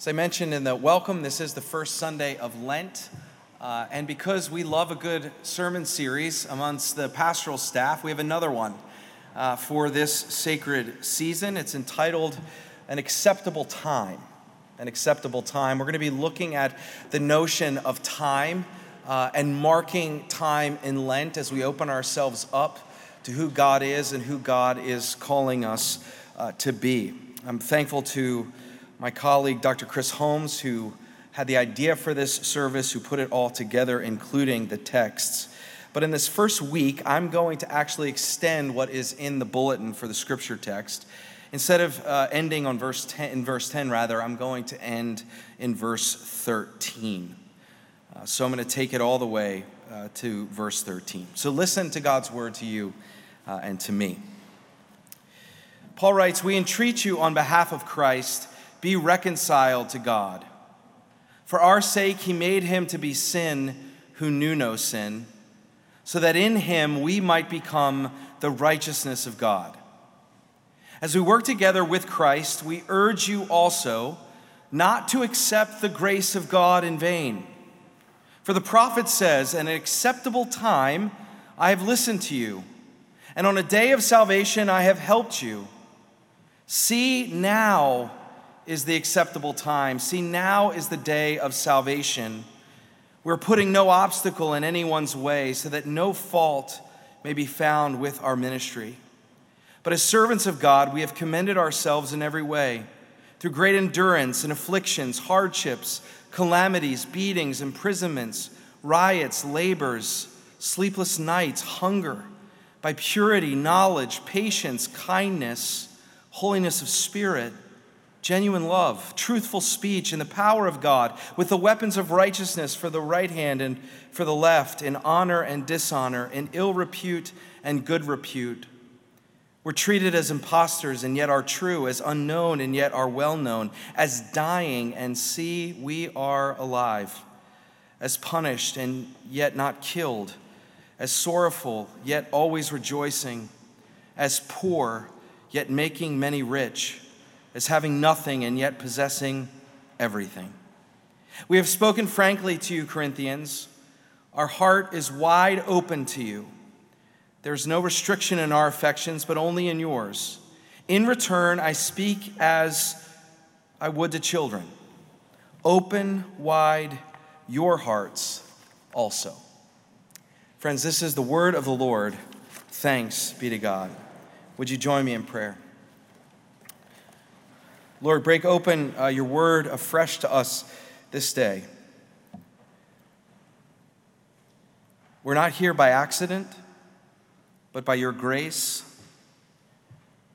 As I mentioned in the welcome, this is the first Sunday of Lent. Uh, and because we love a good sermon series amongst the pastoral staff, we have another one uh, for this sacred season. It's entitled An Acceptable Time. An Acceptable Time. We're going to be looking at the notion of time uh, and marking time in Lent as we open ourselves up to who God is and who God is calling us uh, to be. I'm thankful to my colleague, Dr. Chris Holmes, who had the idea for this service, who put it all together, including the texts. But in this first week, I'm going to actually extend what is in the bulletin for the scripture text. Instead of uh, ending on verse 10, in verse 10, rather, I'm going to end in verse 13. Uh, so I'm going to take it all the way uh, to verse 13. So listen to God's word to you uh, and to me. Paul writes, We entreat you on behalf of Christ be reconciled to God. For our sake, he made him to be sin who knew no sin, so that in him we might become the righteousness of God. As we work together with Christ, we urge you also not to accept the grace of God in vain. For the prophet says, An acceptable time I have listened to you, and on a day of salvation I have helped you. See now is the acceptable time. See, now is the day of salvation. We're putting no obstacle in anyone's way so that no fault may be found with our ministry. But as servants of God, we have commended ourselves in every way through great endurance and afflictions, hardships, calamities, beatings, imprisonments, riots, labors, sleepless nights, hunger, by purity, knowledge, patience, kindness, holiness of spirit genuine love, truthful speech, and the power of God, with the weapons of righteousness for the right hand and for the left, in honor and dishonor, in ill repute and good repute. We're treated as impostors and yet are true, as unknown and yet are well known, as dying and see we are alive, as punished and yet not killed, as sorrowful yet always rejoicing, as poor yet making many rich as having nothing and yet possessing everything. We have spoken frankly to you, Corinthians. Our heart is wide open to you. There's no restriction in our affections, but only in yours. In return, I speak as I would to children. Open wide your hearts also. Friends, this is the word of the Lord. Thanks be to God. Would you join me in prayer? Lord, break open uh, your word afresh to us this day. We're not here by accident, but by your grace.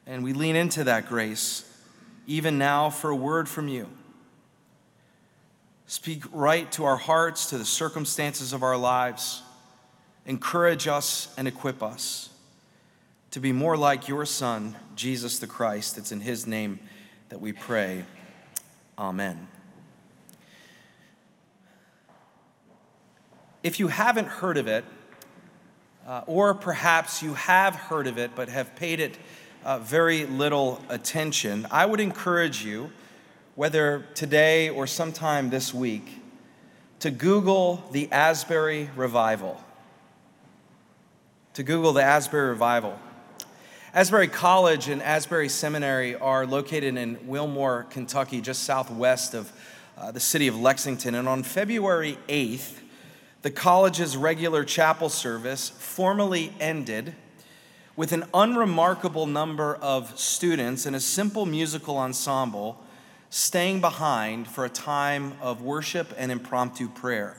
And we lean into that grace, even now, for a word from you. Speak right to our hearts, to the circumstances of our lives. Encourage us and equip us to be more like your Son, Jesus the Christ. It's in his name that we pray. Amen. If you haven't heard of it, uh, or perhaps you have heard of it but have paid it uh, very little attention, I would encourage you, whether today or sometime this week, to Google the Asbury Revival. To Google the Asbury Revival. Asbury College and Asbury Seminary are located in Wilmore, Kentucky, just southwest of uh, the city of Lexington. And on February 8th, the college's regular chapel service formally ended with an unremarkable number of students and a simple musical ensemble staying behind for a time of worship and impromptu prayer.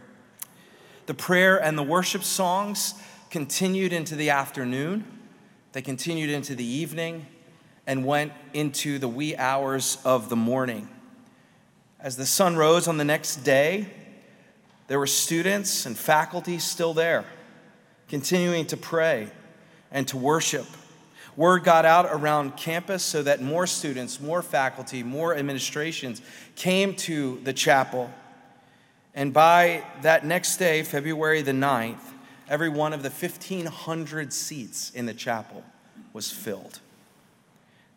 The prayer and the worship songs continued into the afternoon they continued into the evening and went into the wee hours of the morning. As the sun rose on the next day, there were students and faculty still there, continuing to pray and to worship. Word got out around campus so that more students, more faculty, more administrations came to the chapel. And by that next day, February the 9th, every one of the 1,500 seats in the chapel was filled.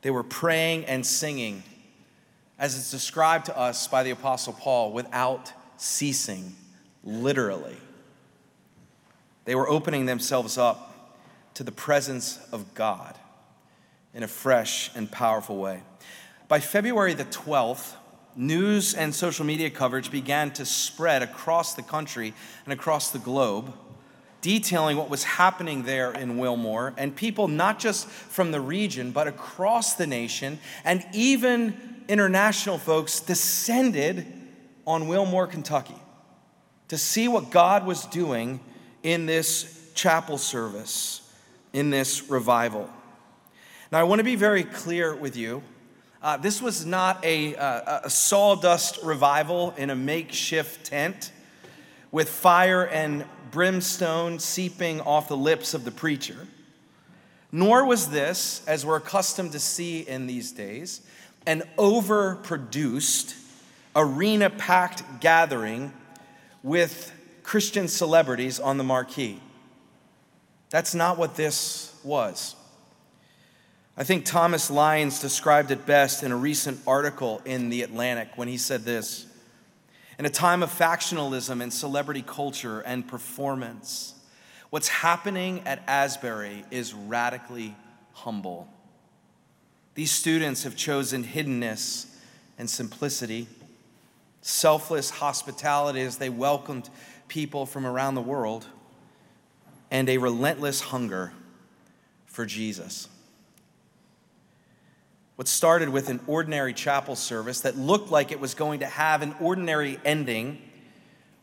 They were praying and singing as it's described to us by the Apostle Paul, without ceasing, literally. They were opening themselves up to the presence of God in a fresh and powerful way. By February the 12th, news and social media coverage began to spread across the country and across the globe, detailing what was happening there in Wilmore, and people not just from the region, but across the nation, and even international folks descended on Wilmore, Kentucky, to see what God was doing in this chapel service, in this revival. Now, I want to be very clear with you. Uh, this was not a, uh, a sawdust revival in a makeshift tent with fire and brimstone seeping off the lips of the preacher. Nor was this, as we're accustomed to see in these days, an overproduced, arena packed gathering with Christian celebrities on the marquee. That's not what this was. I think Thomas Lyons described it best in a recent article in The Atlantic when he said this In a time of factionalism and celebrity culture and performance, what's happening at Asbury is radically humble. These students have chosen hiddenness and simplicity, selfless hospitality as they welcomed people from around the world, and a relentless hunger for Jesus. What started with an ordinary chapel service that looked like it was going to have an ordinary ending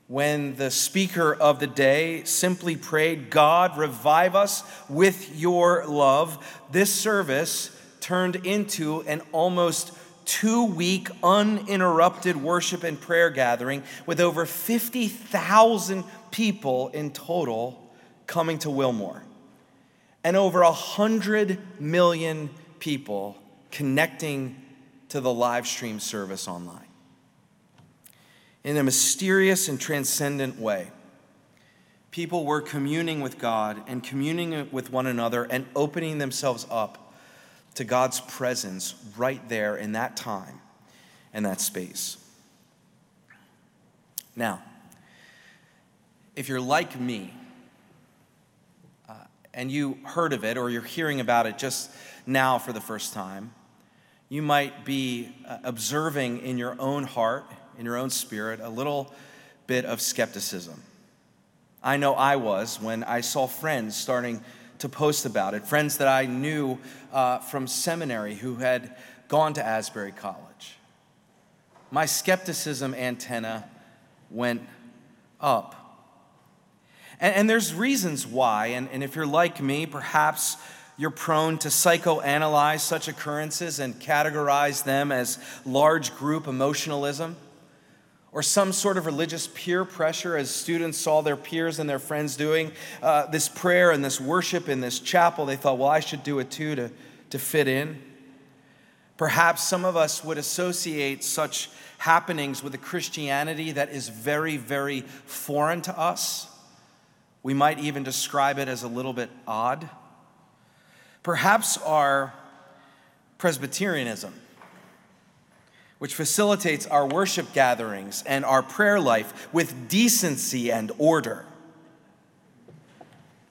when the speaker of the day simply prayed, God, revive us with your love, this service turned into an almost two week uninterrupted worship and prayer gathering with over 50,000 people in total coming to Wilmore and over 100 million people connecting to the live stream service online. In a mysterious and transcendent way, people were communing with God and communing with one another and opening themselves up to God's presence right there in that time and that space. Now, if you're like me, uh, and you heard of it or you're hearing about it just now for the first time, you might be uh, observing in your own heart, in your own spirit, a little bit of skepticism. I know I was when I saw friends starting to post about it, friends that I knew uh, from seminary who had gone to Asbury College. My skepticism antenna went up. And, and there's reasons why, and, and if you're like me, perhaps you're prone to psychoanalyze such occurrences and categorize them as large group emotionalism or some sort of religious peer pressure as students saw their peers and their friends doing uh, this prayer and this worship in this chapel. They thought, well, I should do it too to, to fit in. Perhaps some of us would associate such happenings with a Christianity that is very, very foreign to us. We might even describe it as a little bit odd. Perhaps our Presbyterianism, which facilitates our worship gatherings and our prayer life with decency and order.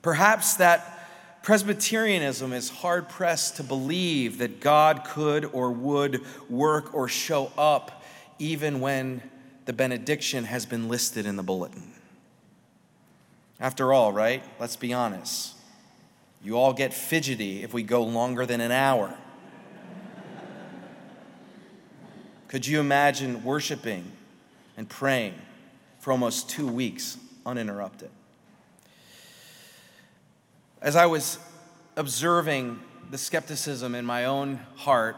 Perhaps that Presbyterianism is hard pressed to believe that God could or would work or show up even when the benediction has been listed in the bulletin. After all, right? Let's be honest. You all get fidgety if we go longer than an hour. Could you imagine worshiping and praying for almost two weeks uninterrupted? As I was observing the skepticism in my own heart,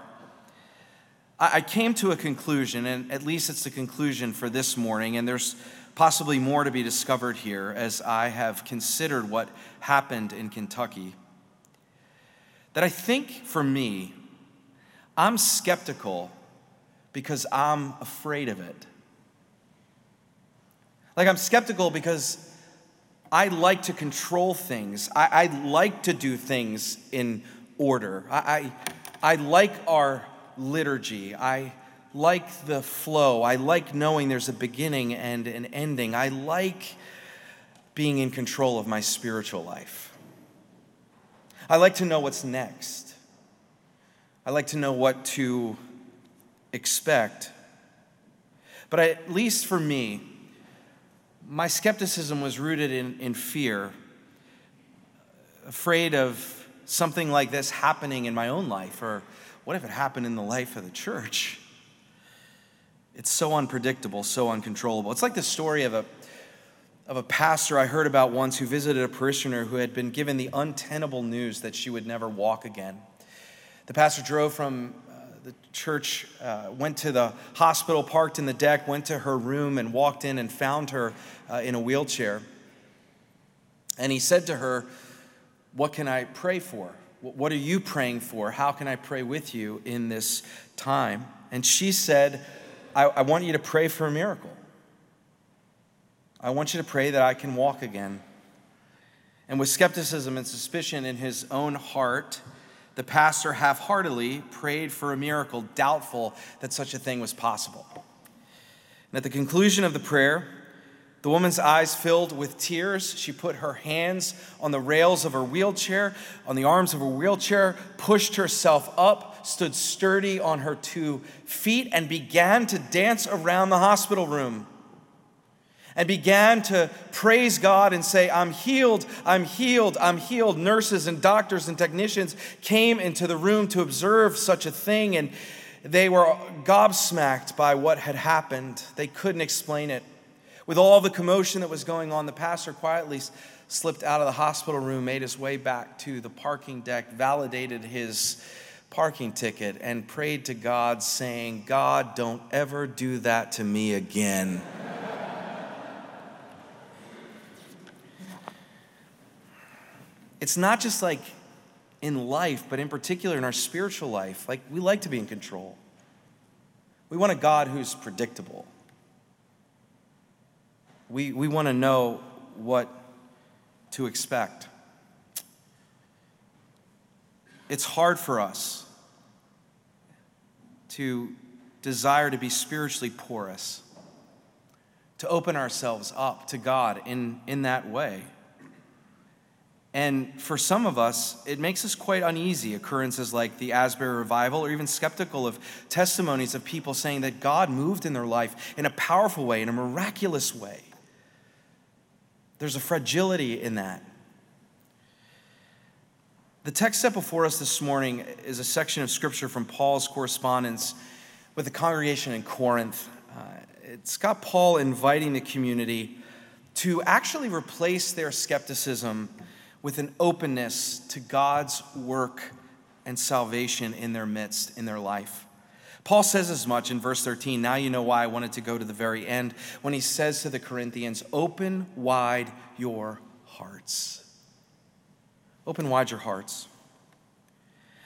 I came to a conclusion, and at least it's the conclusion for this morning, and there's possibly more to be discovered here as I have considered what happened in Kentucky. That I think for me, I'm skeptical because I'm afraid of it. Like, I'm skeptical because I like to control things, I, I like to do things in order. I, I, I like our liturgy. I like the flow. I like knowing there's a beginning and an ending. I like being in control of my spiritual life. I like to know what's next. I like to know what to expect. But at least for me, my skepticism was rooted in, in fear, afraid of something like this happening in my own life, or what if it happened in the life of the church? It's so unpredictable, so uncontrollable. It's like the story of a, of a pastor I heard about once who visited a parishioner who had been given the untenable news that she would never walk again. The pastor drove from uh, the church, uh, went to the hospital, parked in the deck, went to her room, and walked in and found her uh, in a wheelchair. And he said to her, what can I pray for? What are you praying for? How can I pray with you in this time? And she said, I, I want you to pray for a miracle. I want you to pray that I can walk again. And with skepticism and suspicion in his own heart, the pastor half heartedly prayed for a miracle, doubtful that such a thing was possible. And at the conclusion of the prayer, the woman's eyes filled with tears. She put her hands on the rails of her wheelchair, on the arms of her wheelchair, pushed herself up, stood sturdy on her two feet, and began to dance around the hospital room. And began to praise God and say, I'm healed, I'm healed, I'm healed. Nurses and doctors and technicians came into the room to observe such a thing, and they were gobsmacked by what had happened. They couldn't explain it. With all the commotion that was going on, the pastor quietly slipped out of the hospital room, made his way back to the parking deck, validated his parking ticket, and prayed to God, saying, God, don't ever do that to me again. it's not just like in life, but in particular in our spiritual life. Like, we like to be in control. We want a God who's predictable. We, we want to know what to expect. It's hard for us to desire to be spiritually porous, to open ourselves up to God in, in that way. And for some of us, it makes us quite uneasy. Occurrences like the Asbury revival, or even skeptical of testimonies of people saying that God moved in their life in a powerful way, in a miraculous way. There's a fragility in that. The text set before us this morning is a section of scripture from Paul's correspondence with the congregation in Corinth. Uh, it's got Paul inviting the community to actually replace their skepticism with an openness to God's work and salvation in their midst, in their life. Paul says as much in verse 13. Now you know why I wanted to go to the very end when he says to the Corinthians, Open wide your hearts. Open wide your hearts.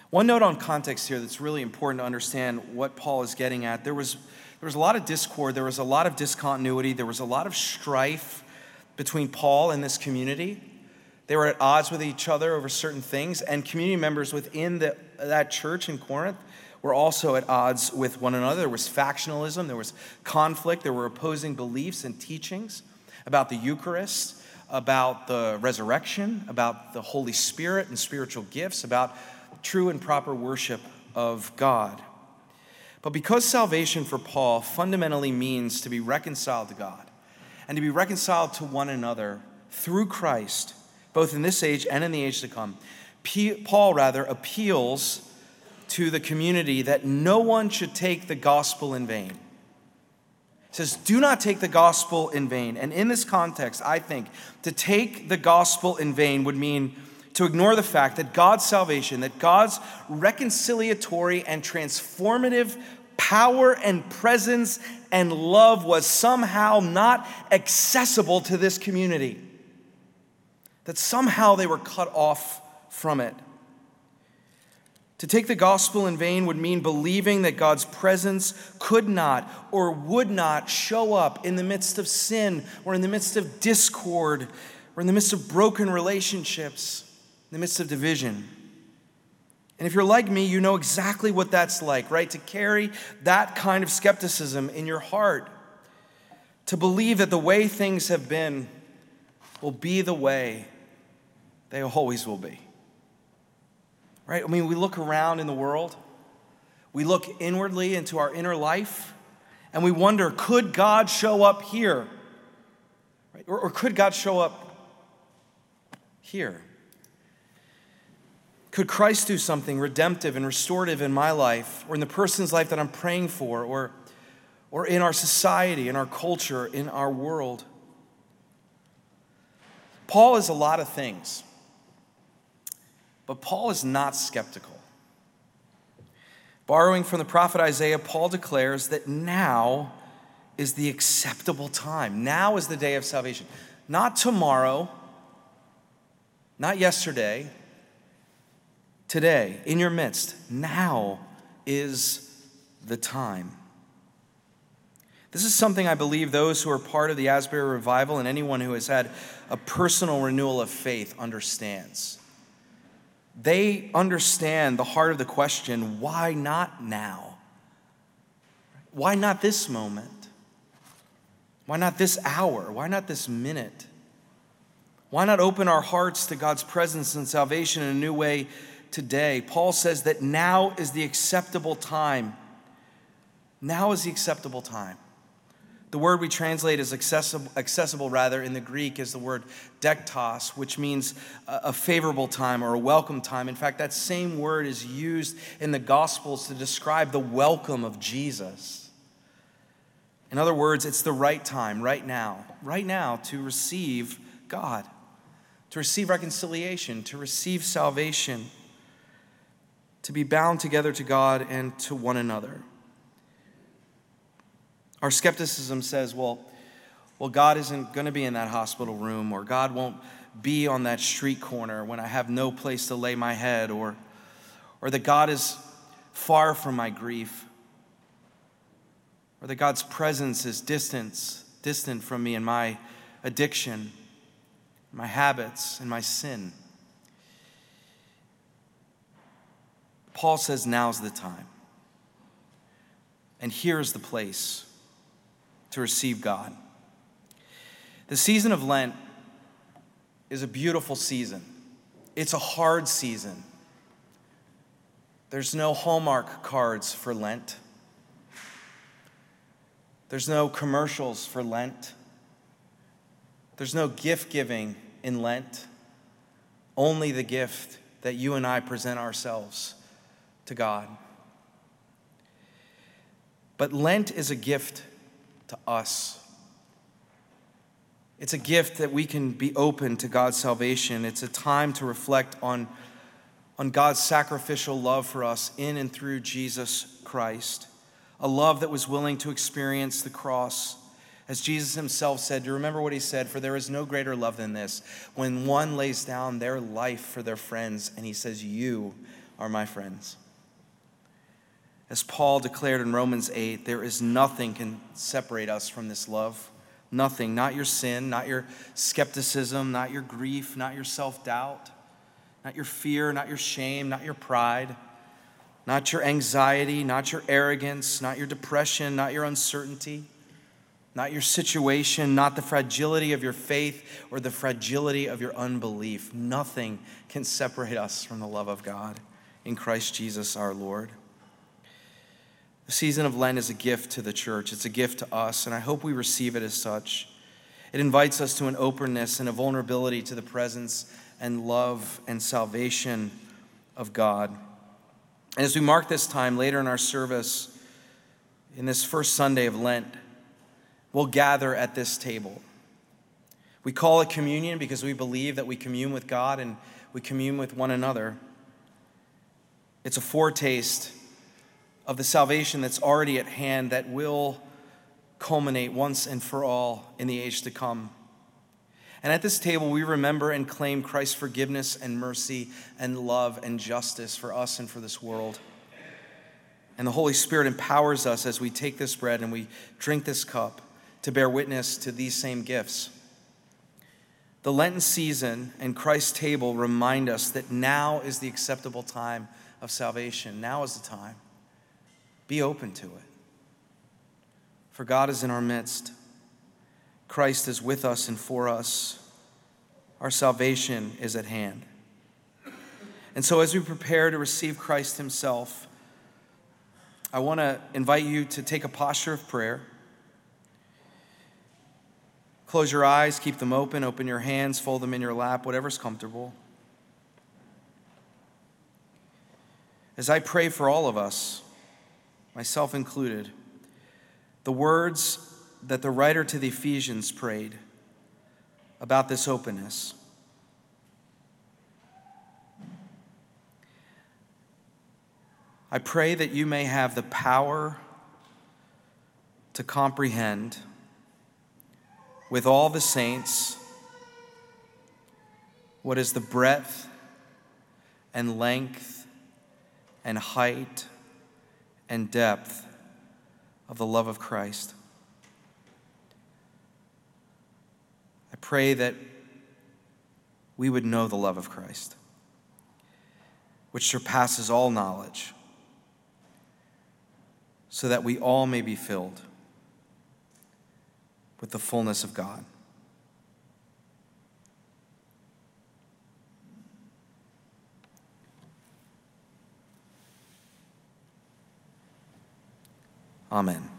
One note on context here that's really important to understand what Paul is getting at. There was, there was a lot of discord, there was a lot of discontinuity, there was a lot of strife between Paul and this community. They were at odds with each other over certain things, and community members within the, that church in Corinth were also at odds with one another. There was factionalism, there was conflict, there were opposing beliefs and teachings about the Eucharist, about the resurrection, about the Holy Spirit and spiritual gifts, about true and proper worship of God. But because salvation for Paul fundamentally means to be reconciled to God and to be reconciled to one another through Christ, both in this age and in the age to come, Paul rather appeals to the community that no one should take the gospel in vain. He says, Do not take the gospel in vain. And in this context, I think to take the gospel in vain would mean to ignore the fact that God's salvation, that God's reconciliatory and transformative power and presence and love was somehow not accessible to this community. That somehow they were cut off from it. To take the gospel in vain would mean believing that God's presence could not or would not show up in the midst of sin or in the midst of discord or in the midst of broken relationships, in the midst of division. And if you're like me, you know exactly what that's like, right? To carry that kind of skepticism in your heart, to believe that the way things have been will be the way they always will be. Right? I mean, we look around in the world, we look inwardly into our inner life, and we wonder could God show up here? Right? Or, or could God show up here? Could Christ do something redemptive and restorative in my life or in the person's life that I'm praying for or, or in our society, in our culture, in our world? Paul is a lot of things, but Paul is not skeptical. Borrowing from the prophet Isaiah, Paul declares that now is the acceptable time. Now is the day of salvation. Not tomorrow, not yesterday, today, in your midst. Now is the time. This is something I believe those who are part of the Asbury revival and anyone who has had a personal renewal of faith understands. They understand the heart of the question why not now? Why not this moment? Why not this hour? Why not this minute? Why not open our hearts to God's presence and salvation in a new way today, Paul says that now is the acceptable time. Now is the acceptable time. The word we translate as accessible, accessible rather in the Greek is the word dektos, which means a favorable time or a welcome time. In fact, that same word is used in the Gospels to describe the welcome of Jesus. In other words, it's the right time, right now, right now to receive God, to receive reconciliation, to receive salvation to be bound together to God and to one another. Our skepticism says, well, well, God isn't going to be in that hospital room, or God won't be on that street corner when I have no place to lay my head, or, or that God is far from my grief, or that God's presence is distant, distant from me and my addiction, my habits, and my sin. Paul says now's the time. And here's the place to receive God. The season of Lent is a beautiful season, it's a hard season. There's no Hallmark cards for Lent. There's no commercials for Lent. There's no gift giving in Lent. Only the gift that you and I present ourselves to God. But Lent is a gift to us. It's a gift that we can be open to God's salvation. It's a time to reflect on, on God's sacrificial love for us in and through Jesus Christ, a love that was willing to experience the cross. As Jesus himself said, do you remember what he said? For there is no greater love than this, when one lays down their life for their friends, and he says, You are my friends. As Paul declared in Romans 8, there is nothing can separate us from this love. Nothing, not your sin, not your skepticism, not your grief, not your self doubt, not your fear, not your shame, not your pride, not your anxiety, not your arrogance, not your depression, not your uncertainty, not your situation, not the fragility of your faith or the fragility of your unbelief. Nothing can separate us from the love of God in Christ Jesus our Lord. The season of Lent is a gift to the church, it's a gift to us, and I hope we receive it as such. It invites us to an openness and a vulnerability to the presence and love and salvation of God. And as we mark this time later in our service, in this first Sunday of Lent, we'll gather at this table. We call it communion because we believe that we commune with God and we commune with one another. It's a foretaste of the salvation that's already at hand that will culminate once and for all in the age to come. And at this table, we remember and claim Christ's forgiveness and mercy and love and justice for us and for this world. And the Holy Spirit empowers us as we take this bread and we drink this cup to bear witness to these same gifts. The Lenten season and Christ's table remind us that now is the acceptable time of salvation. Now is the time. Be open to it. For God is in our midst. Christ is with us and for us. Our salvation is at hand. And so, as we prepare to receive Christ Himself, I want to invite you to take a posture of prayer. Close your eyes, keep them open, open your hands, fold them in your lap, whatever's comfortable. As I pray for all of us, myself included, the words that the writer to the Ephesians prayed about this openness. I pray that you may have the power to comprehend with all the saints what is the breadth and length and height and depth of the love of Christ. I pray that we would know the love of Christ, which surpasses all knowledge so that we all may be filled with the fullness of God. Amen.